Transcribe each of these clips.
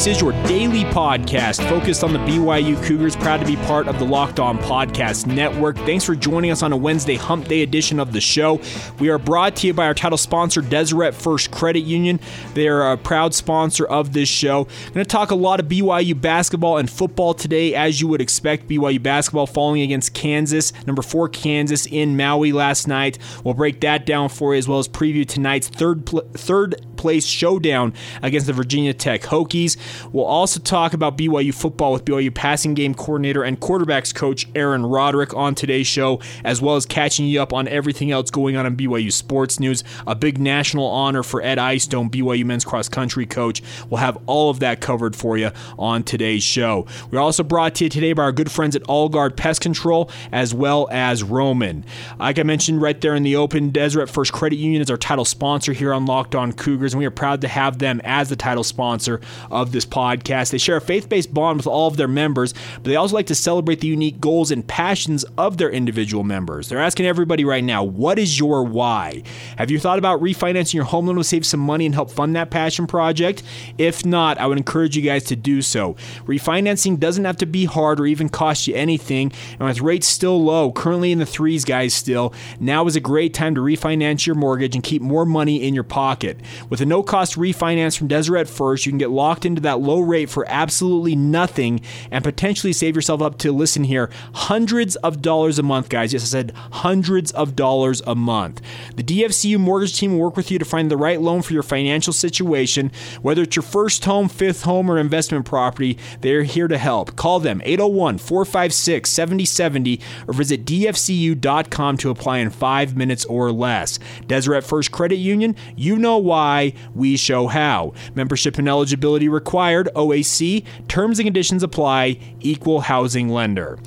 This is your daily podcast focused on the BYU Cougars. Proud to be part of the Locked On Podcast Network. Thanks for joining us on a Wednesday Hump Day edition of the show. We are brought to you by our title sponsor, Deseret First Credit Union. They are a proud sponsor of this show. I'm going to talk a lot of BYU basketball and football today, as you would expect. BYU basketball falling against Kansas, number four Kansas in Maui last night. We'll break that down for you as well as preview tonight's third pl- third place showdown against the Virginia Tech Hokies. We'll also talk about BYU football with BYU passing game coordinator and quarterbacks coach Aaron Roderick on today's show, as well as catching you up on everything else going on in BYU sports news. A big national honor for Ed Eyestone, BYU men's cross country coach. We'll have all of that covered for you on today's show. We're also brought to you today by our good friends at All Guard Pest Control, as well as Roman. Like I mentioned right there in the open, Deseret First Credit Union is our title sponsor here on Locked On Cougars, and we are proud to have them as the title sponsor of this podcast. They share a faith based bond with all of their members, but they also like to celebrate the unique goals and passions of their individual members. They're asking everybody right now, what is your why? Have you thought about refinancing your home loan to save some money and help fund that passion project? If not, I would encourage you guys to do so. Refinancing doesn't have to be hard or even cost you anything, and with rates still low, currently in the threes, guys, still, now is a great time to refinance your mortgage and keep more money in your pocket. With a no cost refinance from Deseret First, you can get locked into that low rate for absolutely nothing and potentially save yourself up to, listen here, hundreds of dollars a month, guys. Yes, I said hundreds of dollars a month. The DFCU mortgage team will work with you to find the right loan for your financial situation, whether it's your first home, fifth home, or investment property. They're here to help. Call them 801 456 7070 or visit dfcu.com to apply in five minutes or less. Deseret First Credit Union, you know why, we show how. Membership and eligibility required, OAC, terms and conditions apply, equal housing lender.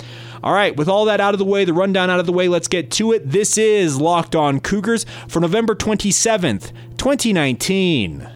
All right, with all that out of the way, the rundown out of the way, let's get to it. This is Locked On Cougars for November 27th, 2019.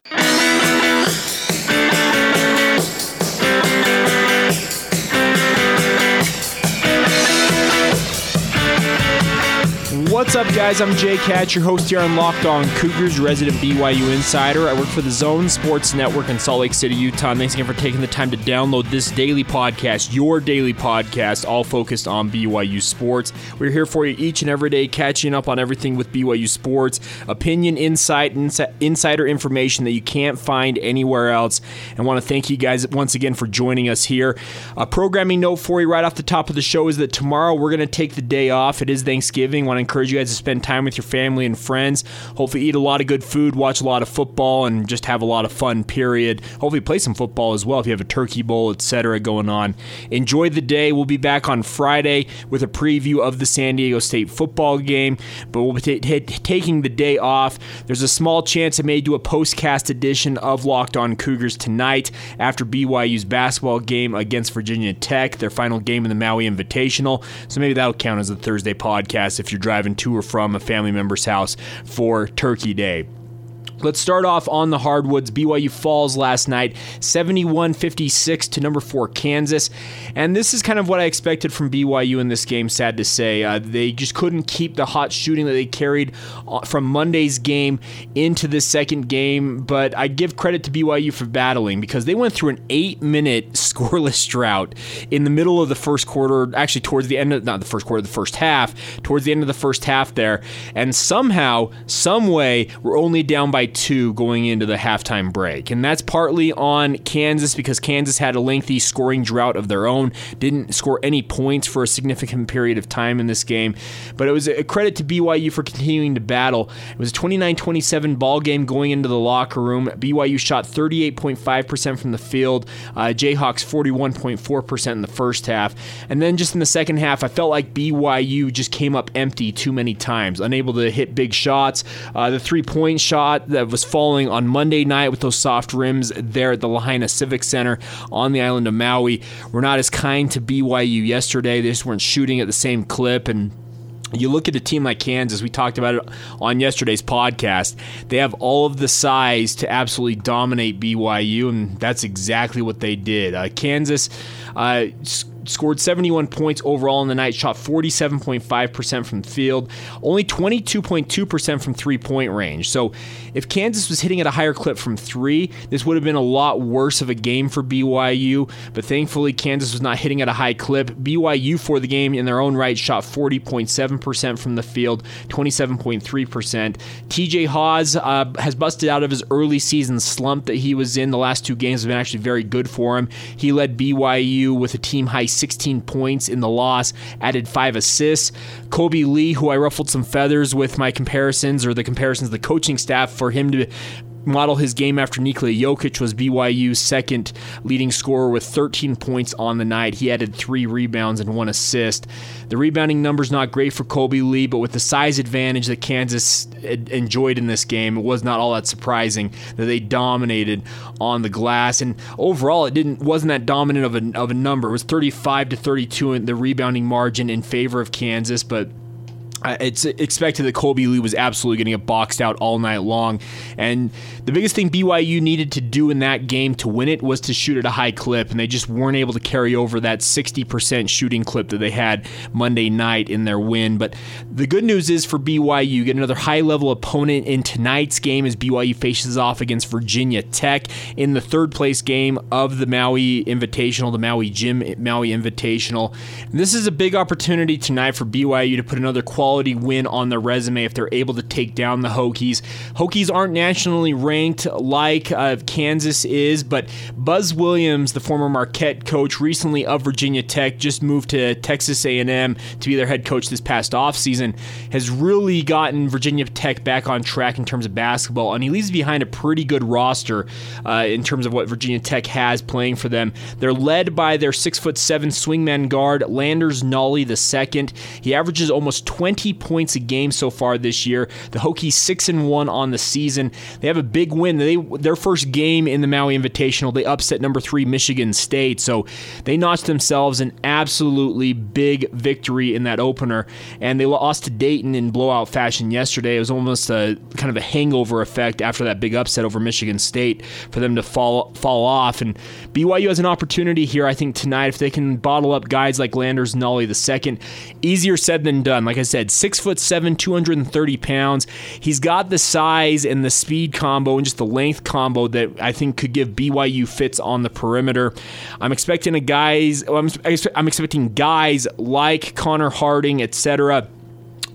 What's up, guys? I'm Jake Hatch, your host here on Locked On Cougars, resident BYU insider. I work for the Zone Sports Network in Salt Lake City, Utah. Thanks again for taking the time to download this daily podcast, your daily podcast, all focused on BYU sports. We're here for you each and every day, catching up on everything with BYU sports, opinion, insight, insider information that you can't find anywhere else. And want to thank you guys once again for joining us here. A programming note for you right off the top of the show is that tomorrow we're going to take the day off. It is Thanksgiving. To encourage you guys to spend time with your family and friends. Hopefully, eat a lot of good food, watch a lot of football, and just have a lot of fun. Period. Hopefully, play some football as well if you have a turkey bowl, etc. going on. Enjoy the day. We'll be back on Friday with a preview of the San Diego State football game, but we'll be t- t- taking the day off. There's a small chance I may do a postcast edition of Locked On Cougars tonight after BYU's basketball game against Virginia Tech, their final game in the Maui Invitational. So maybe that'll count as a Thursday podcast if you're driving to or from a family member's house for Turkey Day. Let's start off on the hardwoods. BYU falls last night, 71 56 to number four Kansas. And this is kind of what I expected from BYU in this game, sad to say. Uh, they just couldn't keep the hot shooting that they carried uh, from Monday's game into the second game. But I give credit to BYU for battling because they went through an eight minute scoreless drought in the middle of the first quarter, actually, towards the end of not the first quarter, the first half, towards the end of the first half there. And somehow, some way, we're only down by two going into the halftime break. And that's partly on Kansas because Kansas had a lengthy scoring drought of their own, didn't score any points for a significant period of time in this game. But it was a credit to BYU for continuing to battle. It was a 29 27 ball game going into the locker room. BYU shot 38.5% from the field, uh, Jayhawks 41.4% in the first half. And then just in the second half, I felt like BYU just came up empty too many times, unable to hit big shots. Uh, the three point shot that was falling on Monday night with those soft rims there at the Lahaina Civic Center on the island of Maui were not as kind to BYU yesterday. They just weren't shooting at the same clip and you look at a team like Kansas, we talked about it on yesterday's podcast. They have all of the size to absolutely dominate BYU, and that's exactly what they did. Uh, Kansas uh, scored 71 points overall in the night, shot 47.5% from the field, only 22.2% from three point range. So if Kansas was hitting at a higher clip from three, this would have been a lot worse of a game for BYU. But thankfully, Kansas was not hitting at a high clip. BYU for the game in their own right shot 40.7% from the field, 27.3%. TJ Haws uh, has busted out of his early season slump that he was in. The last two games have been actually very good for him. He led BYU with a team high 16 points in the loss, added five assists. Kolby Lee, who I ruffled some feathers with my comparisons or the comparisons of the coaching staff for him to model his game after Nikola Jokic was BYU's second leading scorer with 13 points on the night. He added three rebounds and one assist. The rebounding numbers not great for Kolby Lee, but with the size advantage that Kansas enjoyed in this game, it was not all that surprising that they dominated on the glass. And overall, it didn't wasn't that dominant of a, of a number. It was 35 to 32 in the rebounding margin in favor of Kansas, but it's expected that Kolby Lee was absolutely going to get boxed out all night long. And the biggest thing BYU needed to do in that game to win it was to shoot at a high clip, and they just weren't able to carry over that 60% shooting clip that they had Monday night in their win. But the good news is for BYU, you get another high level opponent in tonight's game as BYU faces off against Virginia Tech in the third place game of the Maui Invitational, the Maui Jim Maui Invitational. And this is a big opportunity tonight for BYU to put another quality quality win on their resume if they're able to take down the Hokies. Hokies aren't nationally ranked like uh, Kansas is, but Buzz Williams, the former Marquette coach, recently of Virginia Tech, just moved to Texas A&M to be their head coach this past offseason, has really gotten Virginia Tech back on track in terms of basketball, and he leaves behind a pretty good roster uh, in terms of what Virginia Tech has playing for them. They're led by their six foot seven swingman guard Landers Nolley II. He averages almost 20 20 points a game so far this year. The Hokies 6 and 1 on the season. They have a big win. They their first game in the Maui Invitational, they upset number 3 Michigan State. So they notched themselves an absolutely big victory in that opener and they lost to Dayton in blowout fashion yesterday. It was almost a kind of a hangover effect after that big upset over Michigan State for them to fall fall off and BYU has an opportunity here I think tonight if they can bottle up guys like Landers Nolley the second. Easier said than done. Like I said, six foot seven, 230 pounds. He's got the size and the speed combo and just the length combo that I think could give BYU fits on the perimeter. I'm expecting a guys. I'm, I'm expecting guys like Connor Harding, etc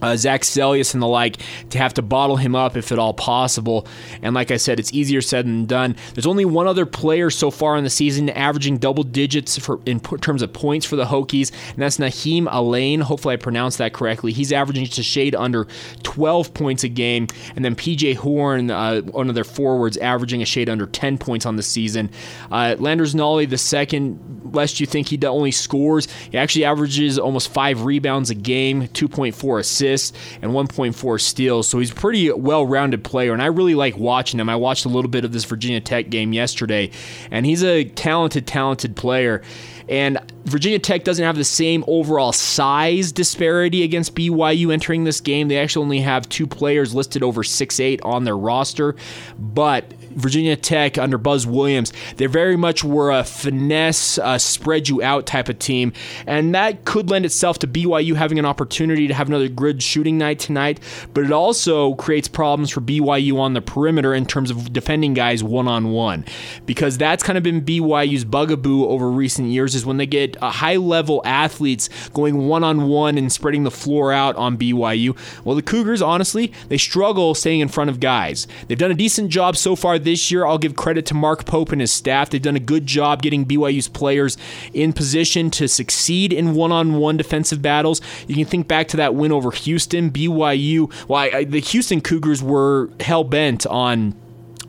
uh, Zach Seljaas and the like to have to bottle him up if at all possible. And like I said, it's easier said than done. There's only one other player so far in the season averaging double digits for in terms of points for the Hokies, and that's Nahiem Alleyne. Hopefully, I pronounced that correctly. He's averaging just a shade under 12 points a game, and then PJ Horne, uh, one of their forwards, averaging a shade under 10 points on the season. Uh, Landers Nolley, the second, lest you think he only scores, he actually averages almost five rebounds a game, 2.4 assists assists and 1.4 steals. So he's a pretty well rounded player, and I really like watching him. I watched a little bit of this Virginia Tech game yesterday, and he's a talented, talented player. And Virginia Tech doesn't have the same overall size disparity against BYU entering this game. They actually only have two players listed over six eight on their roster. But Virginia Tech under Buzz Williams, they very much were a finesse, uh, spread you out type of team. And that could lend itself to BYU having an opportunity to have another good shooting night tonight. But it also creates problems for BYU on the perimeter in terms of defending guys one on one. Because that's kind of been BYU's bugaboo over recent years is when they get uh, high level athletes going one on one and spreading the floor out on BYU. Well, the Cougars, honestly, they struggle staying in front of guys. They've done a decent job so far this year. I'll give credit to Mark Pope and his staff. They've done a good job getting BYU's players in position to succeed in one on one defensive battles. You can think back to that win over Houston. BYU, well, I, I, the Houston Cougars were hell bent on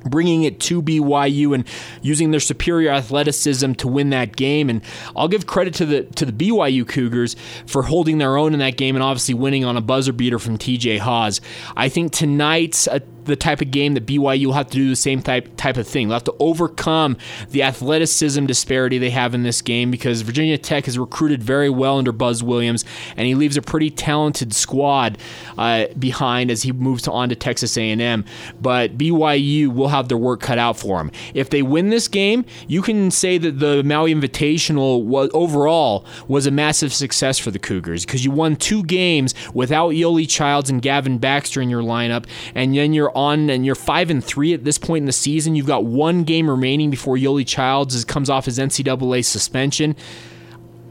bringing it to BYU and using their superior athleticism to win that game. And I'll give credit to the to the BYU Cougars for holding their own in that game and obviously winning on a buzzer beater from TJ Haws. I think tonight's the type of game that BYU will have to do the same type type of thing. They'll have to overcome the athleticism disparity they have in this game because Virginia Tech has recruited very well under Buzz Williams, and he leaves a pretty talented squad uh, behind as he moves on to Texas A&M. But BYU will have their work cut out for them. If they win this game, you can say that the Maui Invitational was, overall was a massive success for the Cougars because you won two games without Yoeli Childs and Gavin Baxter in your lineup, and then you're on and you're five and three at this point in the season. You've got one game remaining before Yoeli Childs comes off his NCAA suspension.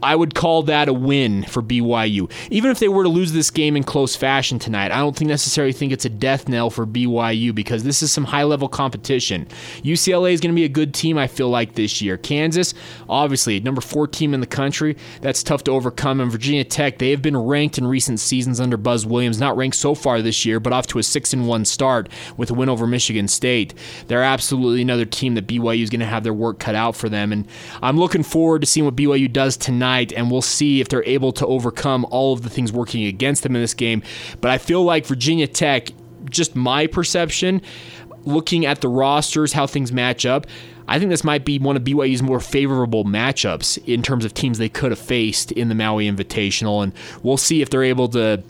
I would call that a win for BYU. Even if they were to lose this game in close fashion tonight, I don't think necessarily think it's a death knell for BYU because this is some high level competition. UCLA is going to be a good team, I feel like, this year. Kansas, obviously, number four team in the country. That's tough to overcome. And Virginia Tech, they have been ranked in recent seasons under Buzz Williams, not ranked so far this year, but off to a 6 and 1 start with a win over Michigan State. They're absolutely another team that BYU is going to have their work cut out for them. And I'm looking forward to seeing what BYU does tonight tonight, and we'll see if they're able to overcome all of the things working against them in this game. But I feel like Virginia Tech, just my perception, looking at the rosters, how things match up, I think this might be one of BYU's more favorable matchups in terms of teams they could have faced in the Maui Invitational, and we'll see if they're able to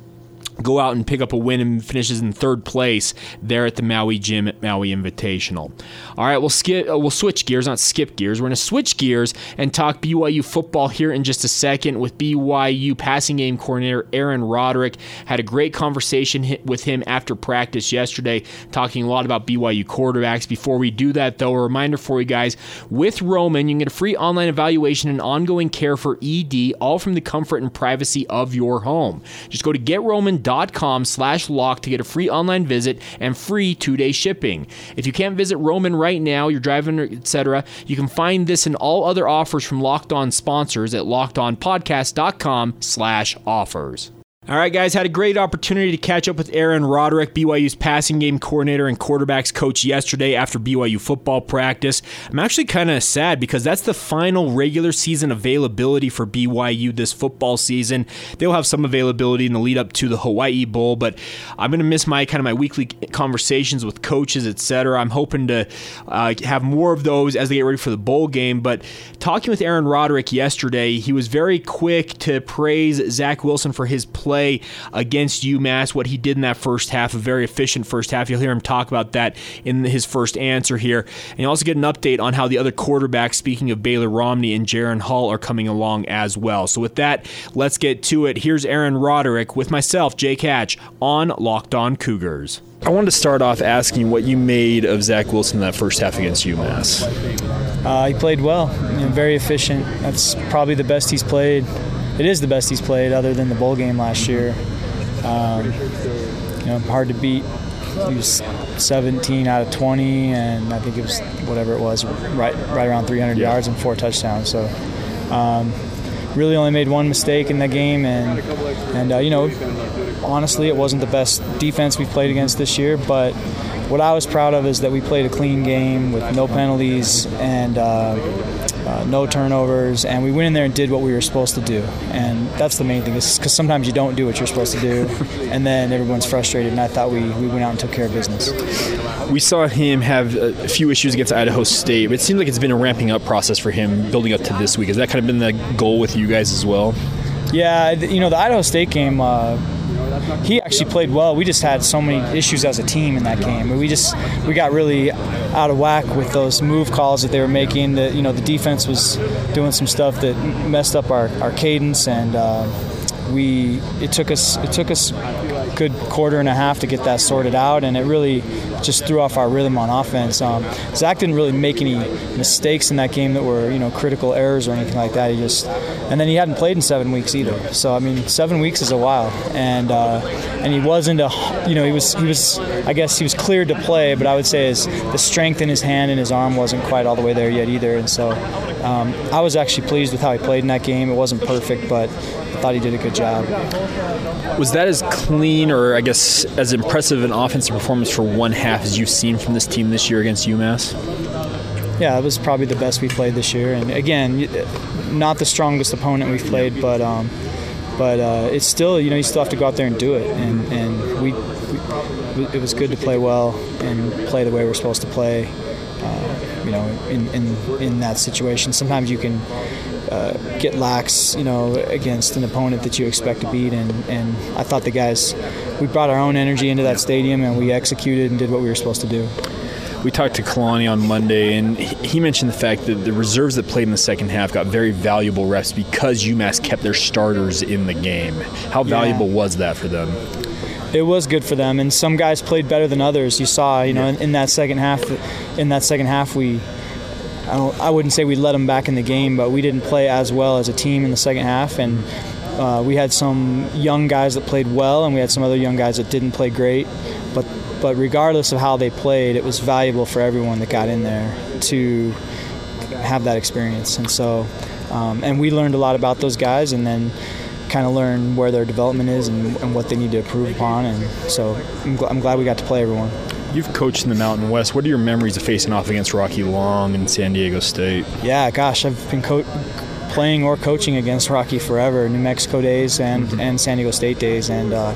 go out and pick up a win and finishes in third place there at the Maui Jim at Maui Invitational. All right, we'll skip. Uh, we'll switch gears, not skip gears. We're going to switch gears and talk BYU football here in just a second with BYU passing game coordinator Aaron Roderick. Had a great conversation with him after practice yesterday, talking a lot about BYU quarterbacks. Before we do that, though, a reminder for you guys: with Roman, you can get a free online evaluation and ongoing care for ED, all from the comfort and privacy of your home. Just go to GetRoman roman.com slash lock to get a free online visit and free two-day shipping. If you can't visit Roman right now, you're driving, etc., you can find this and all other offers from Locked On sponsors at lockedonpodcast.com slash offers. All right, guys, had a great opportunity to catch up with Aaron Roderick, BYU's passing game coordinator and quarterbacks coach yesterday after BYU football practice. I'm actually kind of sad because that's the final regular season availability for BYU this football season. They'll have some availability in the lead up to the Hawaii Bowl, but I'm going to miss my kind of my weekly conversations with coaches, etc. I'm hoping to uh, have more of those as they get ready for the bowl game. But talking with Aaron Roderick yesterday, he was very quick to praise Zach Wilson for his play play against UMass, what he did in that first half, a very efficient first half. You'll hear him talk about that in his first answer here. And you also get an update on how the other quarterbacks, speaking of Baylor Romney and Jaren Hall, are coming along as well. So with that, let's get to it. Here's Aaron Roderick with myself, Jake Hatch, on Locked On Cougars. I wanted to start off asking what you made of Zach Wilson in that first half against UMass. Uh, he played well, you know, very efficient. That's probably the best he's played it is the best he's played other than the bowl game last year. Um, you know, hard to beat. He was 17 out of 20, and I think it was whatever it was, right right around 300 yeah. yards and four touchdowns. So, um, really only made one mistake in the game, and and uh, you know, honestly, it wasn't the best defense we've played against this year, but what I was proud of is that we played a clean game with no penalties and uh, uh, no turnovers, and we went in there and did what we were supposed to do. And that's the main thing, is because sometimes you don't do what you're supposed to do, and then everyone's frustrated. And I thought we, we went out and took care of business. We saw him have a few issues against Idaho State, but it seems like it's been a ramping up process for him building up to this week. Has that kind of been the goal with you guys as well? Yeah, you know, the Idaho State game. Uh, he actually played well. We just had so many issues as a team in that game. We just we got really out of whack with those move calls that they were making. That you know the defense was doing some stuff that messed up our, our cadence and. Uh, we it took us it took us a good quarter and a half to get that sorted out, and it really just threw off our rhythm on offense. Um, Zach didn't really make any mistakes in that game that were you know critical errors or anything like that. He just and then he hadn't played in seven weeks either. So I mean, seven weeks is a while, and uh, and he wasn't a you know he was he was I guess he was cleared to play, but I would say his the strength in his hand and his arm wasn't quite all the way there yet either, and so um, I was actually pleased with how he played in that game. It wasn't perfect, but I thought he did a good job. Was that as clean or I guess as impressive an offensive performance for one half as you've seen from this team this year against UMass? Yeah, it was probably the best we played this year, and again, not the strongest opponent we've played, but um, but uh, it's still you know you still have to go out there and do it, and and we we, it was good to play well and play the way we're supposed to play. You know, in, in in that situation, sometimes you can uh, get lax, you know, against an opponent that you expect to beat. And, and I thought the guys, we brought our own energy into that stadium and we executed and did what we were supposed to do. We talked to Kalani on Monday, and he mentioned the fact that the reserves that played in the second half got very valuable reps because UMass kept their starters in the game. How valuable yeah. was that for them? It was good for them, and some guys played better than others. You saw, you know, in, in that second half. In that second half, we I, I, wouldn't say we let them back in the game, but we didn't play as well as a team in the second half, and uh, we had some young guys that played well, and we had some other young guys that didn't play great. But but regardless of how they played, it was valuable for everyone that got in there to have that experience, and so um, and we learned a lot about those guys, and then kind of learn where their development is and, and, what they need to improve upon, and so I'm, gl- I'm glad we got to play everyone. You've coached in the Mountain West. What are your memories of facing off against Rocky Long and San Diego State? Yeah, gosh, I've been co- playing or coaching against Rocky forever, New Mexico days and, mm-hmm. and San Diego State days. And uh,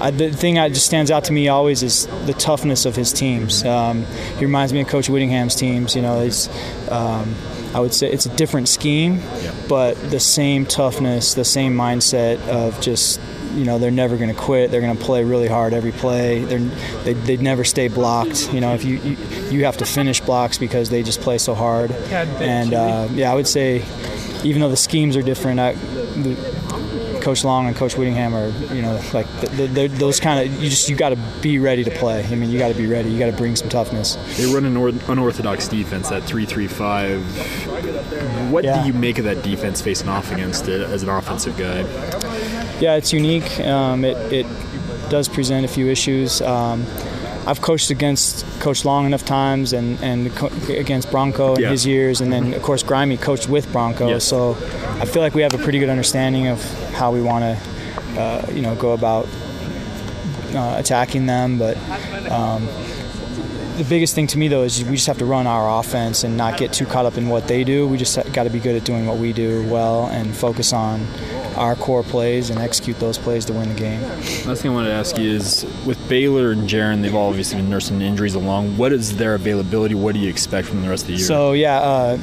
I, the thing that just stands out to me always is the toughness of his teams. Um, he reminds me of Coach Whittingham's teams. You know, he's. Um, I would say it's a different scheme, yeah. but the same toughness, the same mindset of just you know they're never going to quit. They're going to play really hard every play. They're, they they never stay blocked. You know if you, you, you have to finish blocks because they just play so hard. And uh, yeah, I would say even though the schemes are different, I, the, Coach Long and Coach Whittingham are, you know, like those kind of. You just you got to be ready to play. I mean, you got to be ready. You got to bring some toughness. They run an unorthodox defense, that three-three-five. What yeah. do you make of that defense facing off against it as an offensive guy? Yeah, it's unique. Um, it, it does present a few issues. Um, I've coached against Coach Long enough times and, and co- against Bronco in yeah. his years, and then of course Grimy coached with Bronco. Yes. So I feel like we have a pretty good understanding of how we want to, uh, you know, go about uh, attacking them. But um, the biggest thing to me though is we just have to run our offense and not get too caught up in what they do. We just got to be good at doing what we do well and focus on our core plays and execute those plays to win the game. Last thing I wanted to ask you is with Baylor and Jaren, they've all obviously been nursing injuries along. What is their availability? What do you expect from the rest of the year? So, yeah, uh,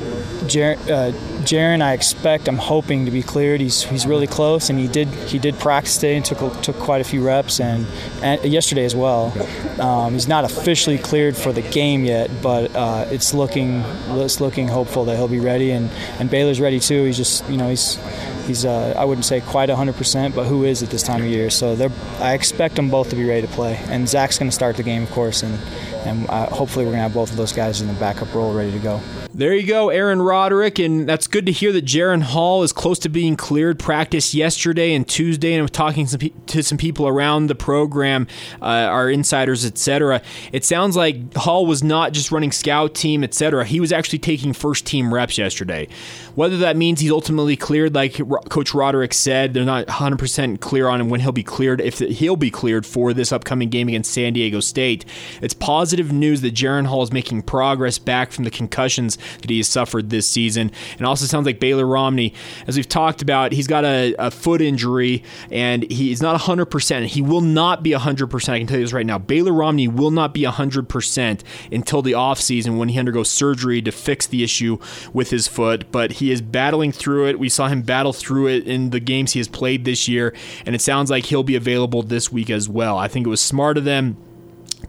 Jaren, uh, Jaren, I expect, I'm hoping to be cleared. He's he's really close, and he did he did practice today and took took quite a few reps, and, and yesterday as well. Um, he's not officially cleared for the game yet, but uh, it's looking it's looking hopeful that he'll be ready, and, and Baylor's ready too. He's just you know he's he's uh, I wouldn't say quite 100%, but who is at this time of year? So I expect them both to be ready to play. And Zach's going to start the game, of course, and and uh, hopefully we're going to have both of those guys in the backup role ready to go. There you go, Aaron Roderick, and that's good to hear that Jaren Hall is close to being cleared. Practice yesterday and Tuesday, and I'm talking to some people around the program, uh, our insiders, etc. It sounds like Hall was not just running scout team, etc. He was actually taking first team reps yesterday. Whether that means he's ultimately cleared, like Coach Roderick said, they're not 100% clear on when he'll be cleared. If he'll be cleared for this upcoming game against San Diego State, it's positive news that Jaren Hall is making progress back from the concussions that he has suffered this season. And also sounds like Baylor Romney, as we've talked about, he's got a, a foot injury and he's not 100%. He will not be 100%. I can tell you this right now. Baylor Romney will not be 100% until the offseason when he undergoes surgery to fix the issue with his foot. But he is battling through it. We saw him battle through it in the games he has played this year. And it sounds like he'll be available this week as well. I think it was smart of them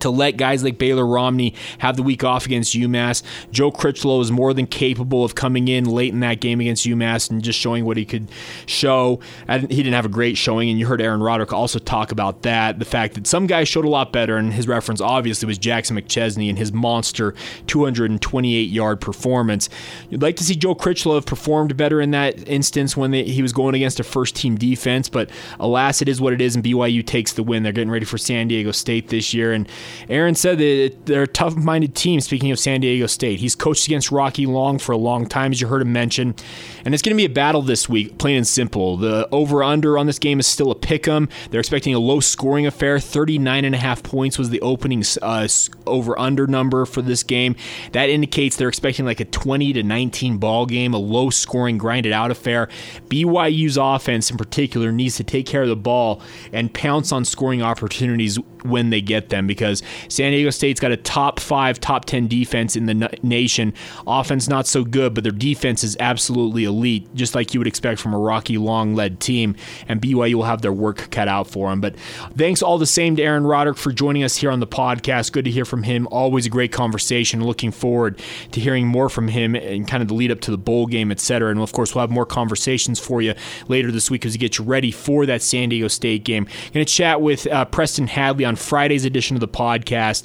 to let guys like Baylor Romney have the week off against UMass. Joe Critchlow is more than capable of coming in late in that game against UMass and just showing what he could show. He didn't have a great showing, and you heard Aaron Roderick also talk about that. The fact that some guys showed a lot better, and his reference obviously was Jackson McChesney and his monster 228 yard performance. You'd like to see Joe Critchlow have performed better in that instance when they, he was going against a first team defense, but alas, it is what it is, and BYU takes the win. They're getting ready for San Diego State this year, and Aaron said that they're a tough minded team, speaking of San Diego State. He's coached against Rocky Long for a long time, as you heard him mention. And it's going to be a battle this week, plain and simple. The over under on this game is still a pick 'em. They're expecting a low scoring affair. 39 and a half points was the opening uh, over under number for this game. That indicates they're expecting like a 20 to 19 ball game, a low scoring, grinded out affair. BYU's offense in particular needs to take care of the ball and pounce on scoring opportunities when they get them because San Diego State's got a top five, top 10 defense in the nation. Offense not so good, but their defense is absolutely elite, just like you would expect from a Rocky Long led team. And BYU will have their work cut out for them. But thanks all the same to Aaron Roderick for joining us here on the podcast. Good to hear from him. Always a great conversation. Looking forward to hearing more from him and kind of the lead up to the bowl game, et cetera. And of course, we'll have more conversations for you later this week as we get you ready for that San Diego State game. Going to chat with uh, Preston Hadley on Friday's edition of the podcast podcast.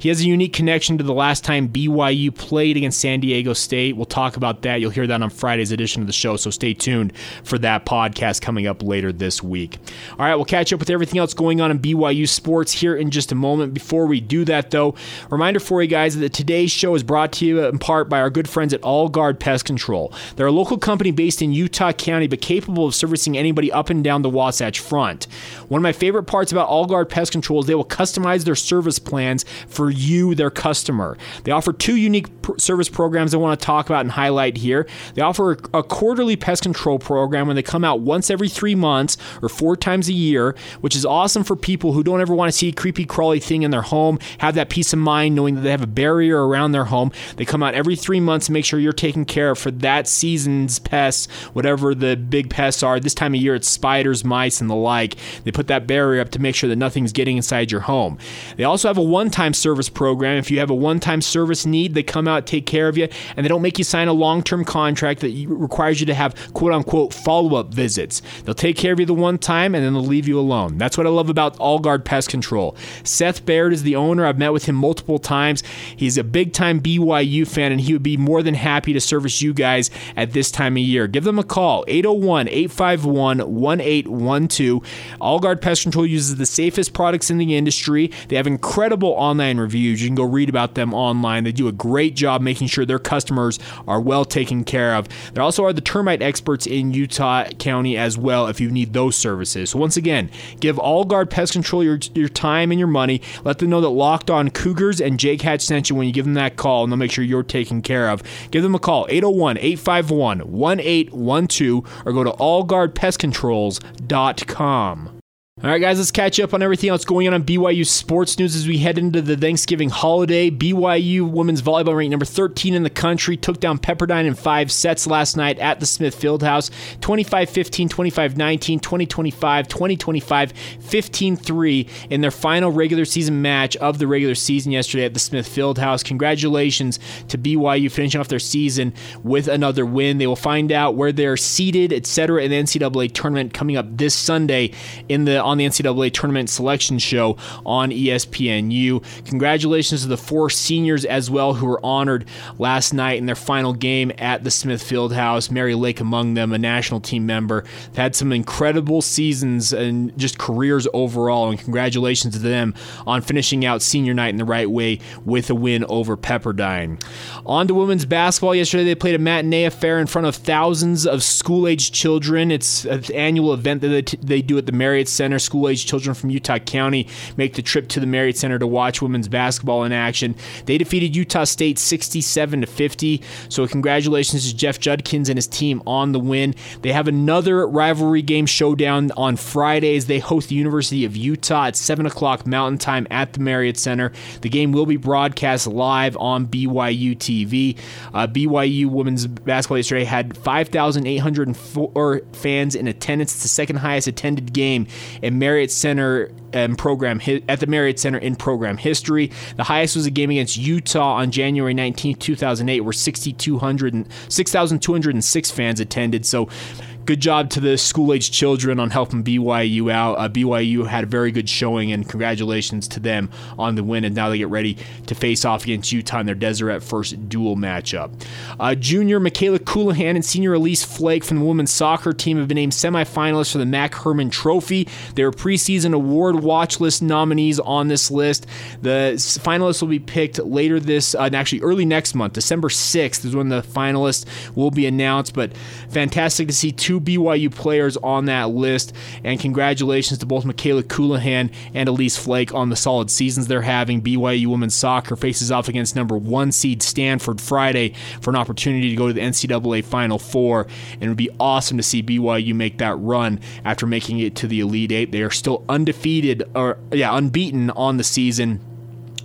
He has a unique connection to the last time BYU played against San Diego State. We'll talk about that. You'll hear that on Friday's edition of the show, so stay tuned for that podcast coming up later this week. All right, we'll catch up with everything else going on in BYU sports here in just a moment. Before we do that, though, reminder for you guys that today's show is brought to you in part by our good friends at All Guard Pest Control. They're a local company based in Utah County, but capable of servicing anybody up and down the Wasatch Front. One of my favorite parts about All Guard Pest Control is they will customize their service plans for you, their customer. They offer two unique pr- service programs I want to talk about and highlight here. They offer a, a quarterly pest control program when they come out once every three months or four times a year, which is awesome for people who don't ever want to see a creepy, crawly thing in their home, have that peace of mind knowing that they have a barrier around their home. They come out every three months to make sure you're taken care of for that season's pests, whatever the big pests are. This time of year, it's spiders, mice, and the like. They put that barrier up to make sure that nothing's getting inside your home. They also have a one time service program. If you have a one time service need, they come out, take care of you, and they don't make you sign a long term contract that requires you to have quote unquote follow up visits. They'll take care of you the one time and then they'll leave you alone. That's what I love about All Guard Pest Control. Seth Baird is the owner. I've met with him multiple times. He's a big time BYU fan and he would be more than happy to service you guys at this time of year. Give them a call 801 851 1812. All Guard Pest Control uses the safest products in the industry. They have incredible online reviews. You can go read about them online. They do a great job making sure their customers are well taken care of. There also are the termite experts in Utah County as well if you need those services. So once again, give All Guard Pest Control your, your time and your money. Let them know that Locked On Cougars and Jake Hatch sent you when you give them that call, and they'll make sure you're taken care of. Give them a call, 801 851 1812, or go to allguardpestcontrols.com. All right, guys, let's catch up on everything else going on on BYU sports news as we head into the Thanksgiving holiday. BYU women's volleyball ranked number 13 in the country took down Pepperdine in five sets last night at the Smith Fieldhouse 25 15, 25 19, 20 25, 20 25, 15 3 in their final regular season match of the regular season yesterday at the Smith Fieldhouse. Congratulations to BYU finishing off their season with another win. They will find out where they're seated, etc., in the NCAA tournament coming up this Sunday in the on the NCAA tournament selection show on ESPNU. Congratulations to the four seniors as well who were honored last night in their final game at the Smith Fieldhouse. Mary Lake among them, a national team member. They've had some incredible seasons and just careers overall, and congratulations to them on finishing out senior night in the right way with a win over Pepperdine. On to women's basketball. Yesterday they played a matinee affair in front of thousands of school-aged children. It's an annual event that they do at the Marriott Center school age children from Utah County make the trip to the Marriott Center to watch women's basketball in action. They defeated Utah State 67 to 50. So congratulations to Jeff Judkins and his team on the win. They have another rivalry game showdown on Fridays. They host the University of Utah at 7 o'clock Mountain Time at the Marriott Center. The game will be broadcast live on BYU TV. Uh, BYU women's basketball yesterday had 5,804 fans in attendance. It's the second highest attended game in Marriott Center um, program at the Marriott Center in program history. The highest was a game against Utah on January 19, 2008, where 6,206 fans attended. So good job to the school age children on helping BYU out. Uh, BYU had a very good showing, and congratulations to them on the win. And now they get ready to face off against Utah in their Deseret First dual matchup. Uh, junior Michaela Colohan and senior Elise Flake from the women's soccer team have been named semifinalists for the Mac Hermann Trophy. They are preseason award watch list nominees on this list. The finalists will be picked later this, uh, actually early next month, December 6th is when the finalists will be announced. But fantastic to see two BYU players on that list. And congratulations to both Michaela Colohan and Elise Flake on the solid seasons they're having. BYU women's soccer faces off against number one seed Stanford Friday for an opportunity to go to the NCAA Final Four. And it would be awesome to see BYU make that run after making it to the Elite Eight. They are still undefeated, or yeah, unbeaten on the season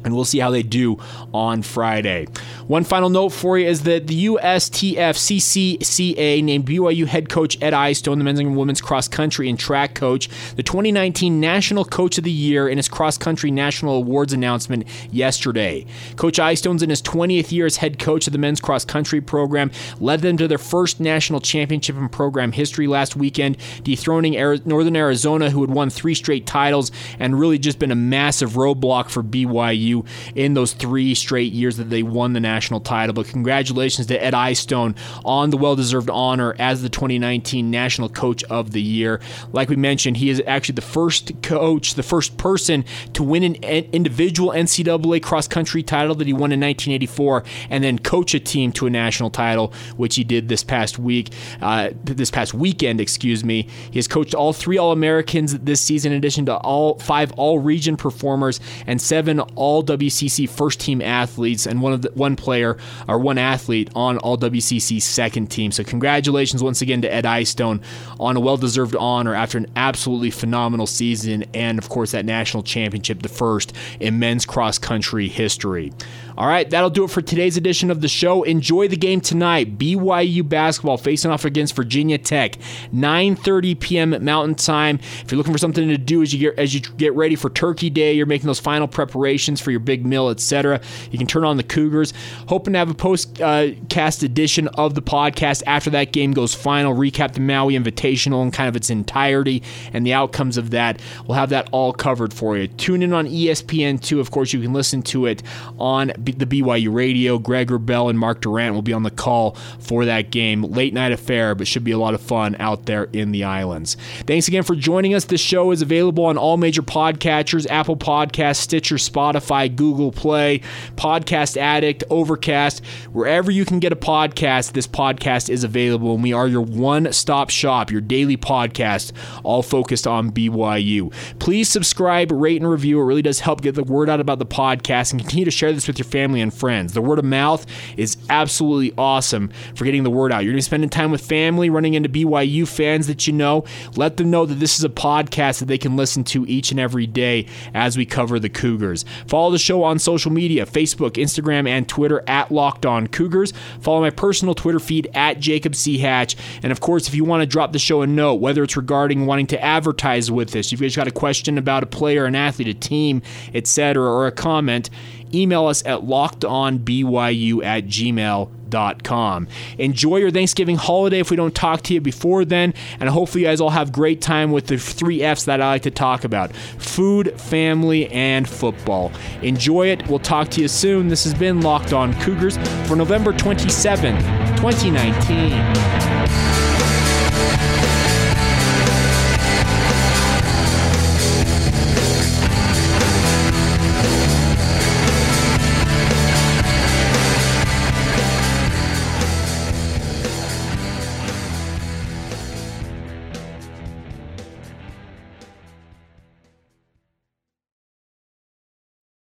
and we'll see how they do on Friday. One final note for you is that the USTFCCCA named BYU head coach Ed Eyestone, the men's and women's cross country and track coach, the 2019 National Coach of the Year in his cross country national awards announcement yesterday. Coach Eyestone's in his 20th year as head coach of the men's cross country program, led them to their first national championship in program history last weekend, dethroning Northern Arizona, who had won three straight titles and really just been a massive roadblock for BYU in those three straight years that they won the national title. But congratulations to Ed Eyestone on the well deserved honor as the 2019 National Coach of the Year. Like we mentioned, he is actually the first coach, the first person to win an individual NCAA cross country title that he won in 1984 and then coach a team to a national title, which he did this past week, uh, this past weekend, excuse me. He has coached all three All Americans this season, in addition to all five All Region performers and seven All WCC first team athletes and one of the, one player or one athlete on All WCC second team. So congratulations once again to Ed Eyestone on a well-deserved honor after an absolutely phenomenal season and of course that national championship, the first in men's cross country history. All right, that'll do it for today's edition of the show. Enjoy the game tonight. BYU basketball facing off against Virginia Tech, 9:30 p.m. Mountain Time. If you're looking for something to do as you get as you get ready for Turkey Day, you're making those final preparations for your big meal, etc. You can turn on the Cougars. Hoping to have a post-cast uh, edition of the podcast after that game goes final. Recap the Maui Invitational and kind of its entirety and the outcomes of that. We'll have that all covered for you. Tune in on ESPN2. Of course, you can listen to it on the BYU radio. Greg Wrubell and Mark Durant will be on the call for that game. Late night affair, but should be a lot of fun out there in the islands. Thanks again for joining us. This show is available on all major podcatchers Apple Podcasts, Stitcher, Spotify, Google Play, Podcast Addict, Overcast. Wherever you can get a podcast, this podcast is available. And we are your one stop shop, your daily podcast, all focused on BYU. Please subscribe, rate, and review. It really does help get the word out about the podcast and continue to share this with your family and friends. The word of mouth is absolutely awesome for getting the word out. You're going to be spending time with family, running into BYU fans that you know. Let them know that this is a podcast that they can listen to each and every day as we cover the Cougars. Follow the show on social media Facebook, Instagram, and Twitter at Locked On Cougars. Follow my personal Twitter feed at Jacob C. Hatch. And of course, if you want to drop the show a note, whether it's regarding wanting to advertise with us, if you've got a question about a player, an athlete, a team, etc., or a comment, email us at lockedonbyu at gmail.com. Enjoy your Thanksgiving holiday if we don't talk to you before then, and hopefully you guys all have great time with the three F's that I like to talk about food, family, and football. Enjoy it. We'll talk to you soon. This has been Locked On Cougars for November 27, 2019.